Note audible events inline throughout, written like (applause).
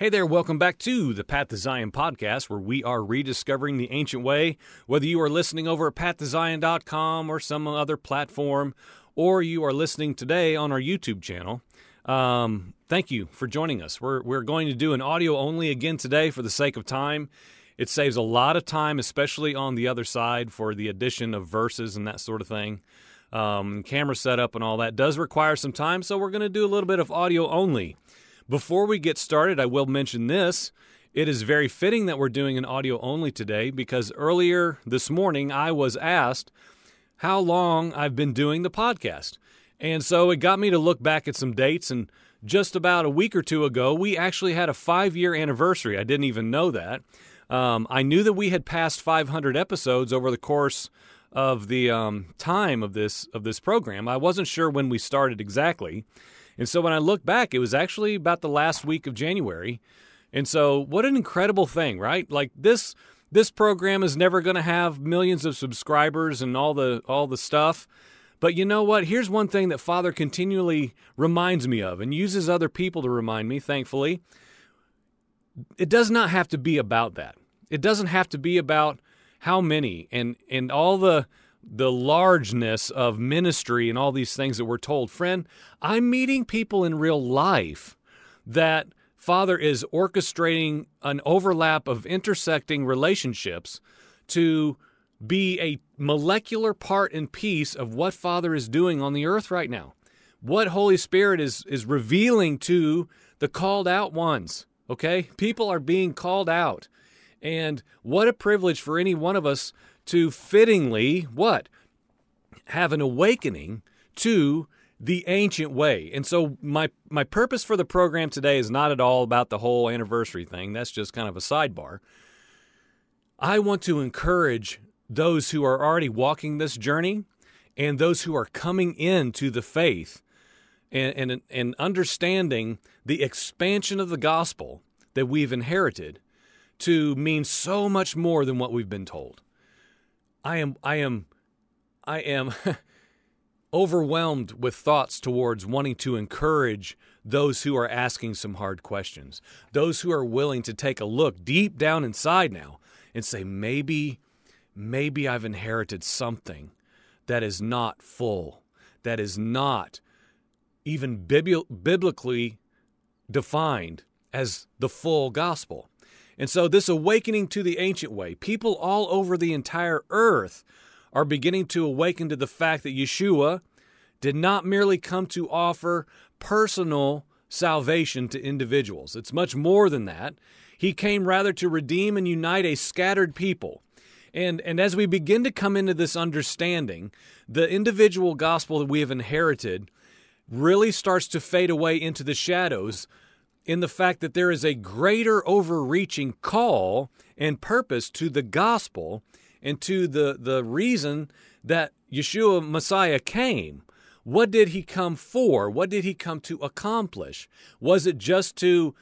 Hey there, welcome back to the Path to Zion podcast, where we are rediscovering the ancient way. Whether you are listening over at pathtozion.com or some other platform, or you are listening today on our YouTube channel, um, thank you for joining us. We're, we're going to do an audio only again today for the sake of time. It saves a lot of time, especially on the other side for the addition of verses and that sort of thing. Um, camera setup and all that does require some time, so we're going to do a little bit of audio only. Before we get started, I will mention this. It is very fitting that we're doing an audio only today because earlier this morning I was asked how long I've been doing the podcast. And so it got me to look back at some dates. And just about a week or two ago, we actually had a five year anniversary. I didn't even know that. Um, I knew that we had passed 500 episodes over the course of the um, time of this of this program. I wasn't sure when we started exactly. And so when I look back, it was actually about the last week of January. And so what an incredible thing, right? Like this this program is never going to have millions of subscribers and all the all the stuff. But you know what? Here's one thing that Father continually reminds me of and uses other people to remind me, thankfully. It does not have to be about that. It doesn't have to be about how many and and all the the largeness of ministry and all these things that we're told. Friend, I'm meeting people in real life that Father is orchestrating an overlap of intersecting relationships to be a molecular part and piece of what Father is doing on the earth right now. What Holy Spirit is is revealing to the called out ones. Okay? People are being called out. And what a privilege for any one of us to fittingly what? Have an awakening to the ancient way. And so my my purpose for the program today is not at all about the whole anniversary thing. That's just kind of a sidebar. I want to encourage those who are already walking this journey and those who are coming into the faith and, and, and understanding the expansion of the gospel that we've inherited to mean so much more than what we've been told. I am I am I am (laughs) overwhelmed with thoughts towards wanting to encourage those who are asking some hard questions. Those who are willing to take a look deep down inside now and say maybe maybe I've inherited something that is not full, that is not even biblically defined as the full gospel. And so, this awakening to the ancient way, people all over the entire earth are beginning to awaken to the fact that Yeshua did not merely come to offer personal salvation to individuals. It's much more than that. He came rather to redeem and unite a scattered people. And, and as we begin to come into this understanding, the individual gospel that we have inherited really starts to fade away into the shadows in the fact that there is a greater overreaching call and purpose to the gospel and to the, the reason that Yeshua Messiah came. What did he come for? What did he come to accomplish? Was it just to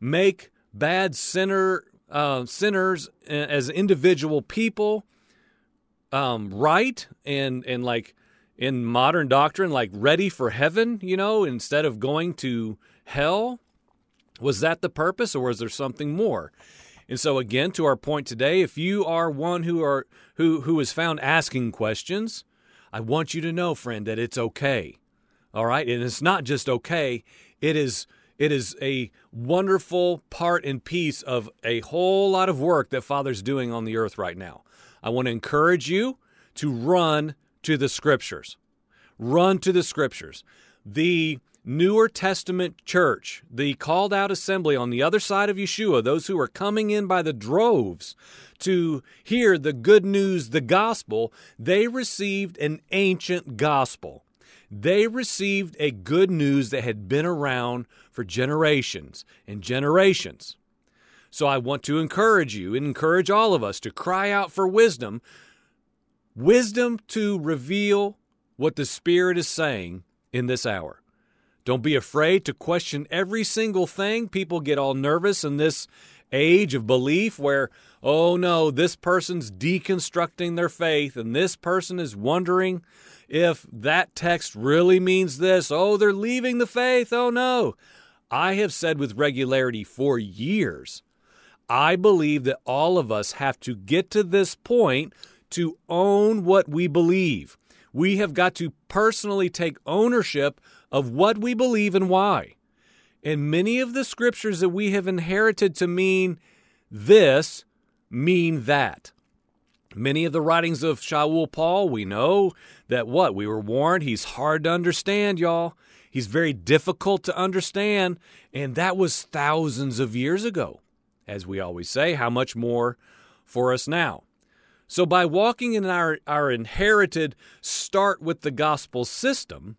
make bad sinner uh, sinners uh, as individual people um, right and and like in modern doctrine like ready for heaven? You know, instead of going to hell. Was that the purpose or was there something more? And so again to our point today, if you are one who are who who is found asking questions, I want you to know friend that it's okay. All right? And it's not just okay, it is it is a wonderful part and piece of a whole lot of work that Father's doing on the earth right now. I want to encourage you to run to the scriptures. Run to the scriptures. The Newer Testament church, the called out assembly on the other side of Yeshua, those who are coming in by the droves to hear the good news, the gospel, they received an ancient gospel. They received a good news that had been around for generations and generations. So I want to encourage you and encourage all of us to cry out for wisdom wisdom to reveal what the Spirit is saying in this hour. Don't be afraid to question every single thing. People get all nervous in this age of belief where, oh no, this person's deconstructing their faith and this person is wondering if that text really means this. Oh, they're leaving the faith. Oh no. I have said with regularity for years, I believe that all of us have to get to this point to own what we believe. We have got to personally take ownership of what we believe and why. And many of the scriptures that we have inherited to mean this mean that. Many of the writings of Shaul Paul, we know that what? We were warned he's hard to understand, y'all. He's very difficult to understand. And that was thousands of years ago. As we always say, how much more for us now? So, by walking in our, our inherited start with the gospel system,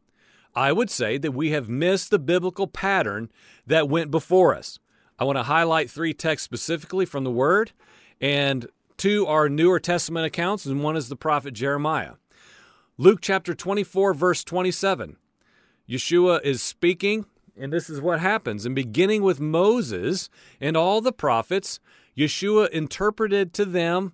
I would say that we have missed the biblical pattern that went before us. I want to highlight three texts specifically from the Word, and two are Newer Testament accounts, and one is the prophet Jeremiah. Luke chapter 24, verse 27. Yeshua is speaking, and this is what happens. And beginning with Moses and all the prophets, Yeshua interpreted to them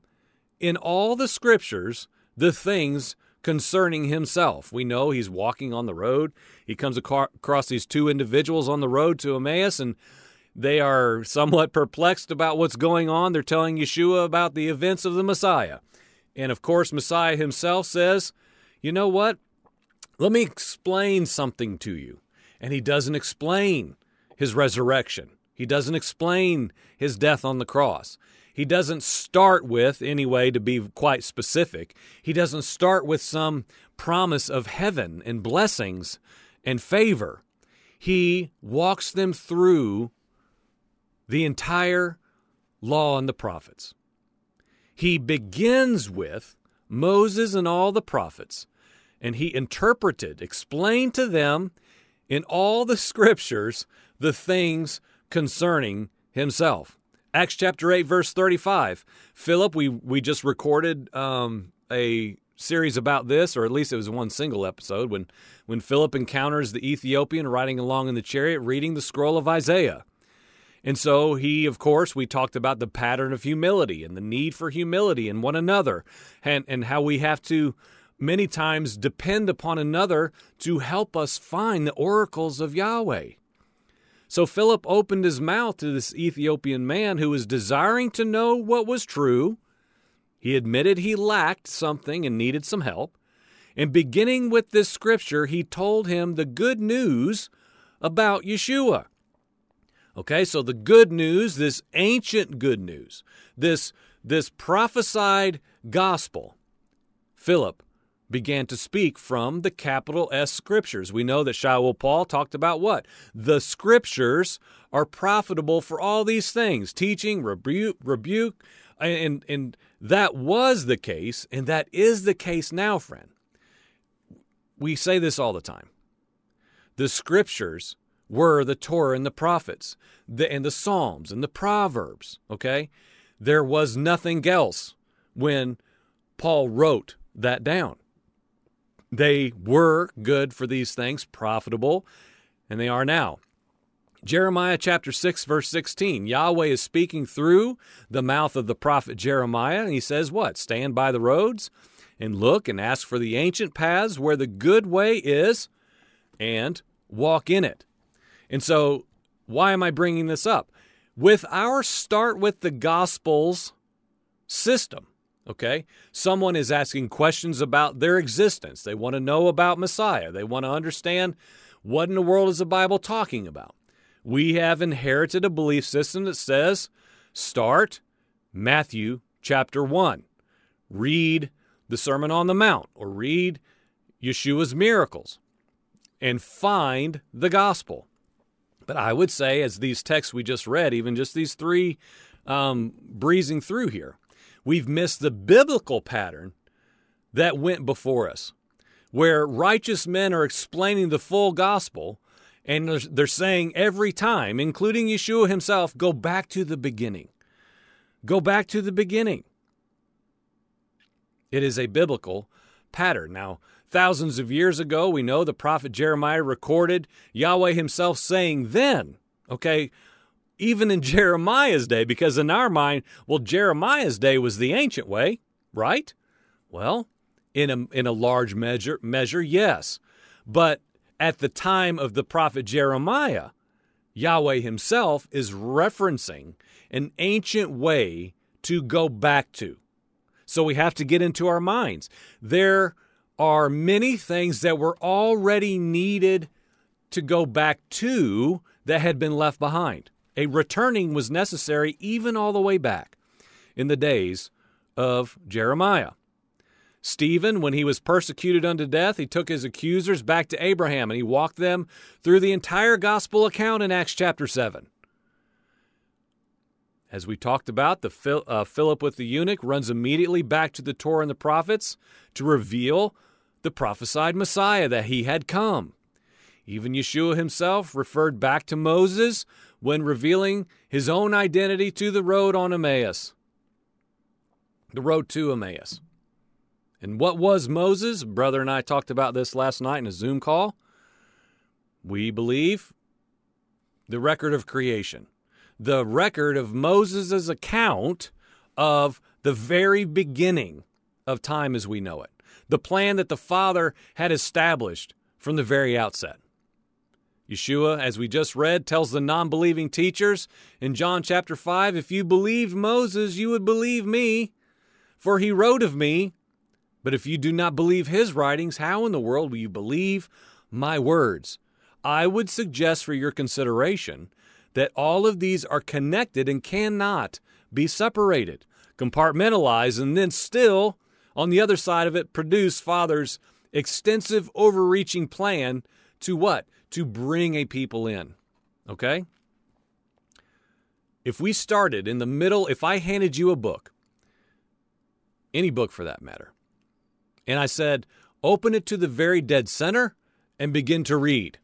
in all the scriptures the things concerning himself. We know he's walking on the road. He comes across these two individuals on the road to Emmaus, and they are somewhat perplexed about what's going on. They're telling Yeshua about the events of the Messiah. And of course, Messiah himself says, You know what? Let me explain something to you. And he doesn't explain his resurrection, he doesn't explain his death on the cross. He doesn't start with, anyway, to be quite specific, he doesn't start with some promise of heaven and blessings and favor. He walks them through the entire law and the prophets. He begins with Moses and all the prophets and he interpreted, explained to them in all the scriptures the things concerning himself. Acts chapter 8, verse 35. Philip, we, we just recorded um, a series about this, or at least it was one single episode, when, when Philip encounters the Ethiopian riding along in the chariot reading the scroll of Isaiah. And so he, of course, we talked about the pattern of humility and the need for humility in one another and, and how we have to many times depend upon another to help us find the oracles of Yahweh. So Philip opened his mouth to this Ethiopian man who was desiring to know what was true. He admitted he lacked something and needed some help. And beginning with this scripture, he told him the good news about Yeshua. Okay, so the good news, this ancient good news, this, this prophesied gospel, Philip began to speak from the capital S scriptures. We know that Shaul Paul talked about what? The scriptures are profitable for all these things teaching, rebuke, rebuke, and, and that was the case, and that is the case now, friend. We say this all the time. The scriptures were the Torah and the prophets, the, and the Psalms and the Proverbs, okay? There was nothing else when Paul wrote that down. They were good for these things, profitable, and they are now. Jeremiah chapter 6, verse 16. Yahweh is speaking through the mouth of the prophet Jeremiah, and he says, What? Stand by the roads and look and ask for the ancient paths where the good way is and walk in it. And so, why am I bringing this up? With our start with the Gospels system, Okay? Someone is asking questions about their existence. They want to know about Messiah. They want to understand what in the world is the Bible talking about. We have inherited a belief system that says start Matthew chapter 1. Read the Sermon on the Mount or read Yeshua's miracles and find the gospel. But I would say, as these texts we just read, even just these three um, breezing through here, we've missed the biblical pattern that went before us, where righteous men are explaining the full gospel and they're saying every time, including Yeshua himself, go back to the beginning. Go back to the beginning. It is a biblical pattern. Now, thousands of years ago, we know the prophet Jeremiah recorded Yahweh himself saying then, okay, even in (laughs) Jeremiah's day, because in our mind, well, Jeremiah's day was the ancient way, right? Well, in a, in a large measure, measure, yes. But at the time of the prophet Jeremiah, Yahweh himself is referencing an ancient way to go back to. So we have to get into our minds. There are many things that were already needed to go back to that had been left behind. A returning was necessary even all the way back in the days of Jeremiah. Stephen, when he was persecuted unto death, he took his accusers back to Abraham and he walked them through the entire gospel account in Acts chapter 7. As we talked about, the uh, Philip with the eunuch runs immediately back to the Torah and the prophets to reveal the prophesied Messiah that he had come. Even Yeshua himself referred back to Moses when revealing his own identity to the road on Emmaus. The road to Emmaus. And what was Moses? Brother and I talked about this last night in a Zoom call. We believe the record of creation, the record of Moses' account of the very beginning of time as we know it, the plan that the Father had established from the very outset. Yeshua, as we just read, tells the non believing teachers in John chapter 5 if you believed Moses, you would believe me, for he wrote of me. But if you do not believe his writings, how in the world will you believe my words? I would suggest for your consideration that all of these are connected and cannot be separated, compartmentalized, and then still, on the other side of it, produce Father's extensive, overreaching plan to what? To bring a people in. Okay? If we started in the middle, if I handed you a book, any book for that matter, and I said, Open it to the very dead center and begin to read.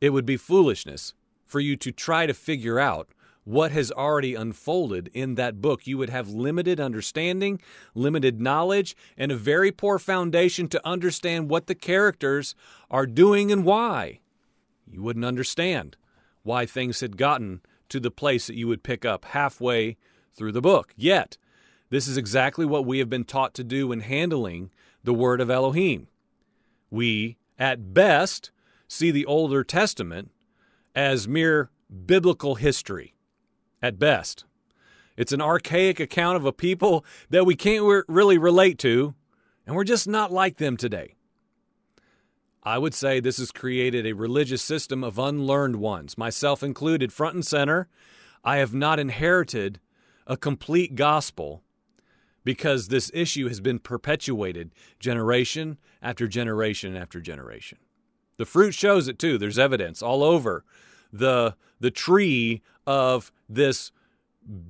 It would be foolishness for you to try to figure out what has already unfolded in that book. You would have limited understanding, limited knowledge, and a very poor foundation to understand what the characters are doing and why. You wouldn't understand why things had gotten to the place that you would pick up halfway through the book. Yet, this is exactly what we have been taught to do in handling the word of Elohim. We, at best, see the Older Testament as mere biblical history. At best, it's an archaic account of a people that we can't really relate to, and we're just not like them today. I would say this has created a religious system of unlearned ones, myself included, front and center. I have not inherited a complete gospel because this issue has been perpetuated generation after generation after generation. The fruit shows it too. There's evidence all over the the tree of this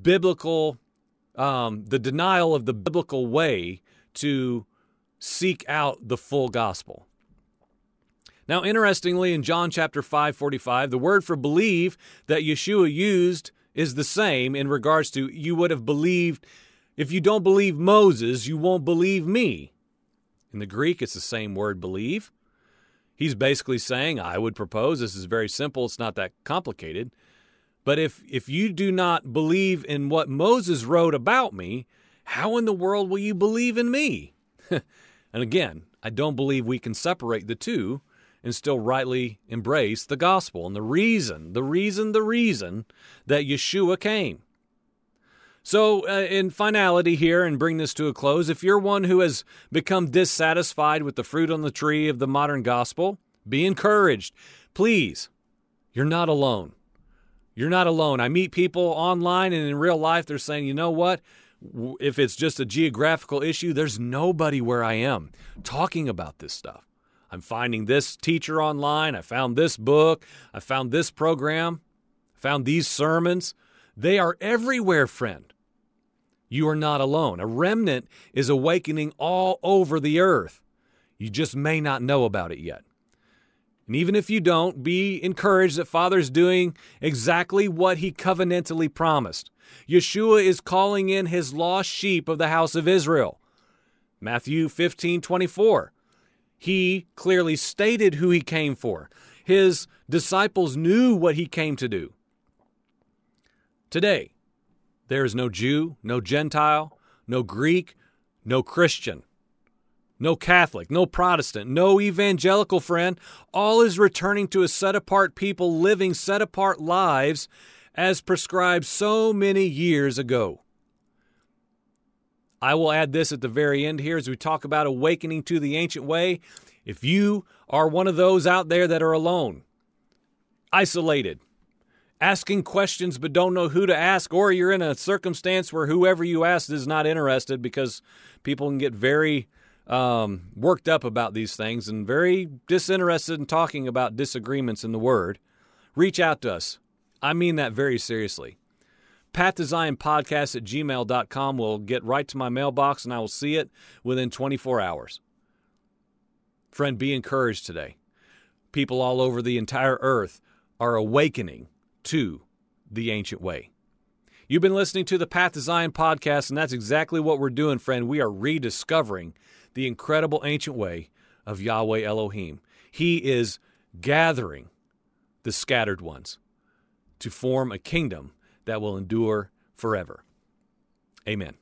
biblical um, the denial of the biblical way to seek out the full gospel. Now, interestingly, in John chapter 5, 45, the word for believe that Yeshua used is the same in regards to you would have believed if you don't believe Moses, you won't believe me. In the Greek, it's the same word believe. He's basically saying, I would propose, this is very simple, it's not that complicated. But if, if you do not believe in what Moses wrote about me, how in the world will you believe in me? (laughs) and again, I don't believe we can separate the two and still rightly embrace the gospel and the reason, the reason, the reason that Yeshua came. So, uh, in finality here, and bring this to a close, if you're one who has become dissatisfied with the fruit on the tree of the modern gospel, be encouraged. Please, you're not alone. You're not alone. I meet people online and in real life, they're saying, you know what? If it's just a geographical issue, there's nobody where I am talking about this stuff. I'm finding this teacher online. I found this book. I found this program. I found these sermons. They are everywhere, friend. You are not alone. A remnant is awakening all over the earth. You just may not know about it yet. And even if you don't, be encouraged that Father's doing exactly what he covenantally promised. Yeshua is calling in his lost sheep of the house of Israel. Matthew 15 24. He clearly stated who he came for. His disciples knew what he came to do. Today, there is no Jew, no Gentile, no Greek, no Christian. No Catholic, no Protestant, no evangelical friend. All is returning to a set apart people living set apart lives as prescribed so many years ago. I will add this at the very end here as we talk about awakening to the ancient way. If you are one of those out there that are alone, isolated, asking questions but don't know who to ask, or you're in a circumstance where whoever you ask is not interested because people can get very um, worked up about these things and very disinterested in talking about disagreements in the Word, reach out to us. I mean that very seriously. Path to Zion podcast at gmail.com will get right to my mailbox and I will see it within 24 hours. Friend, be encouraged today. People all over the entire earth are awakening to the ancient way. You've been listening to the Path to Zion podcast, and that's exactly what we're doing, friend. We are rediscovering the incredible ancient way of Yahweh Elohim. He is gathering the scattered ones to form a kingdom that will endure forever. Amen.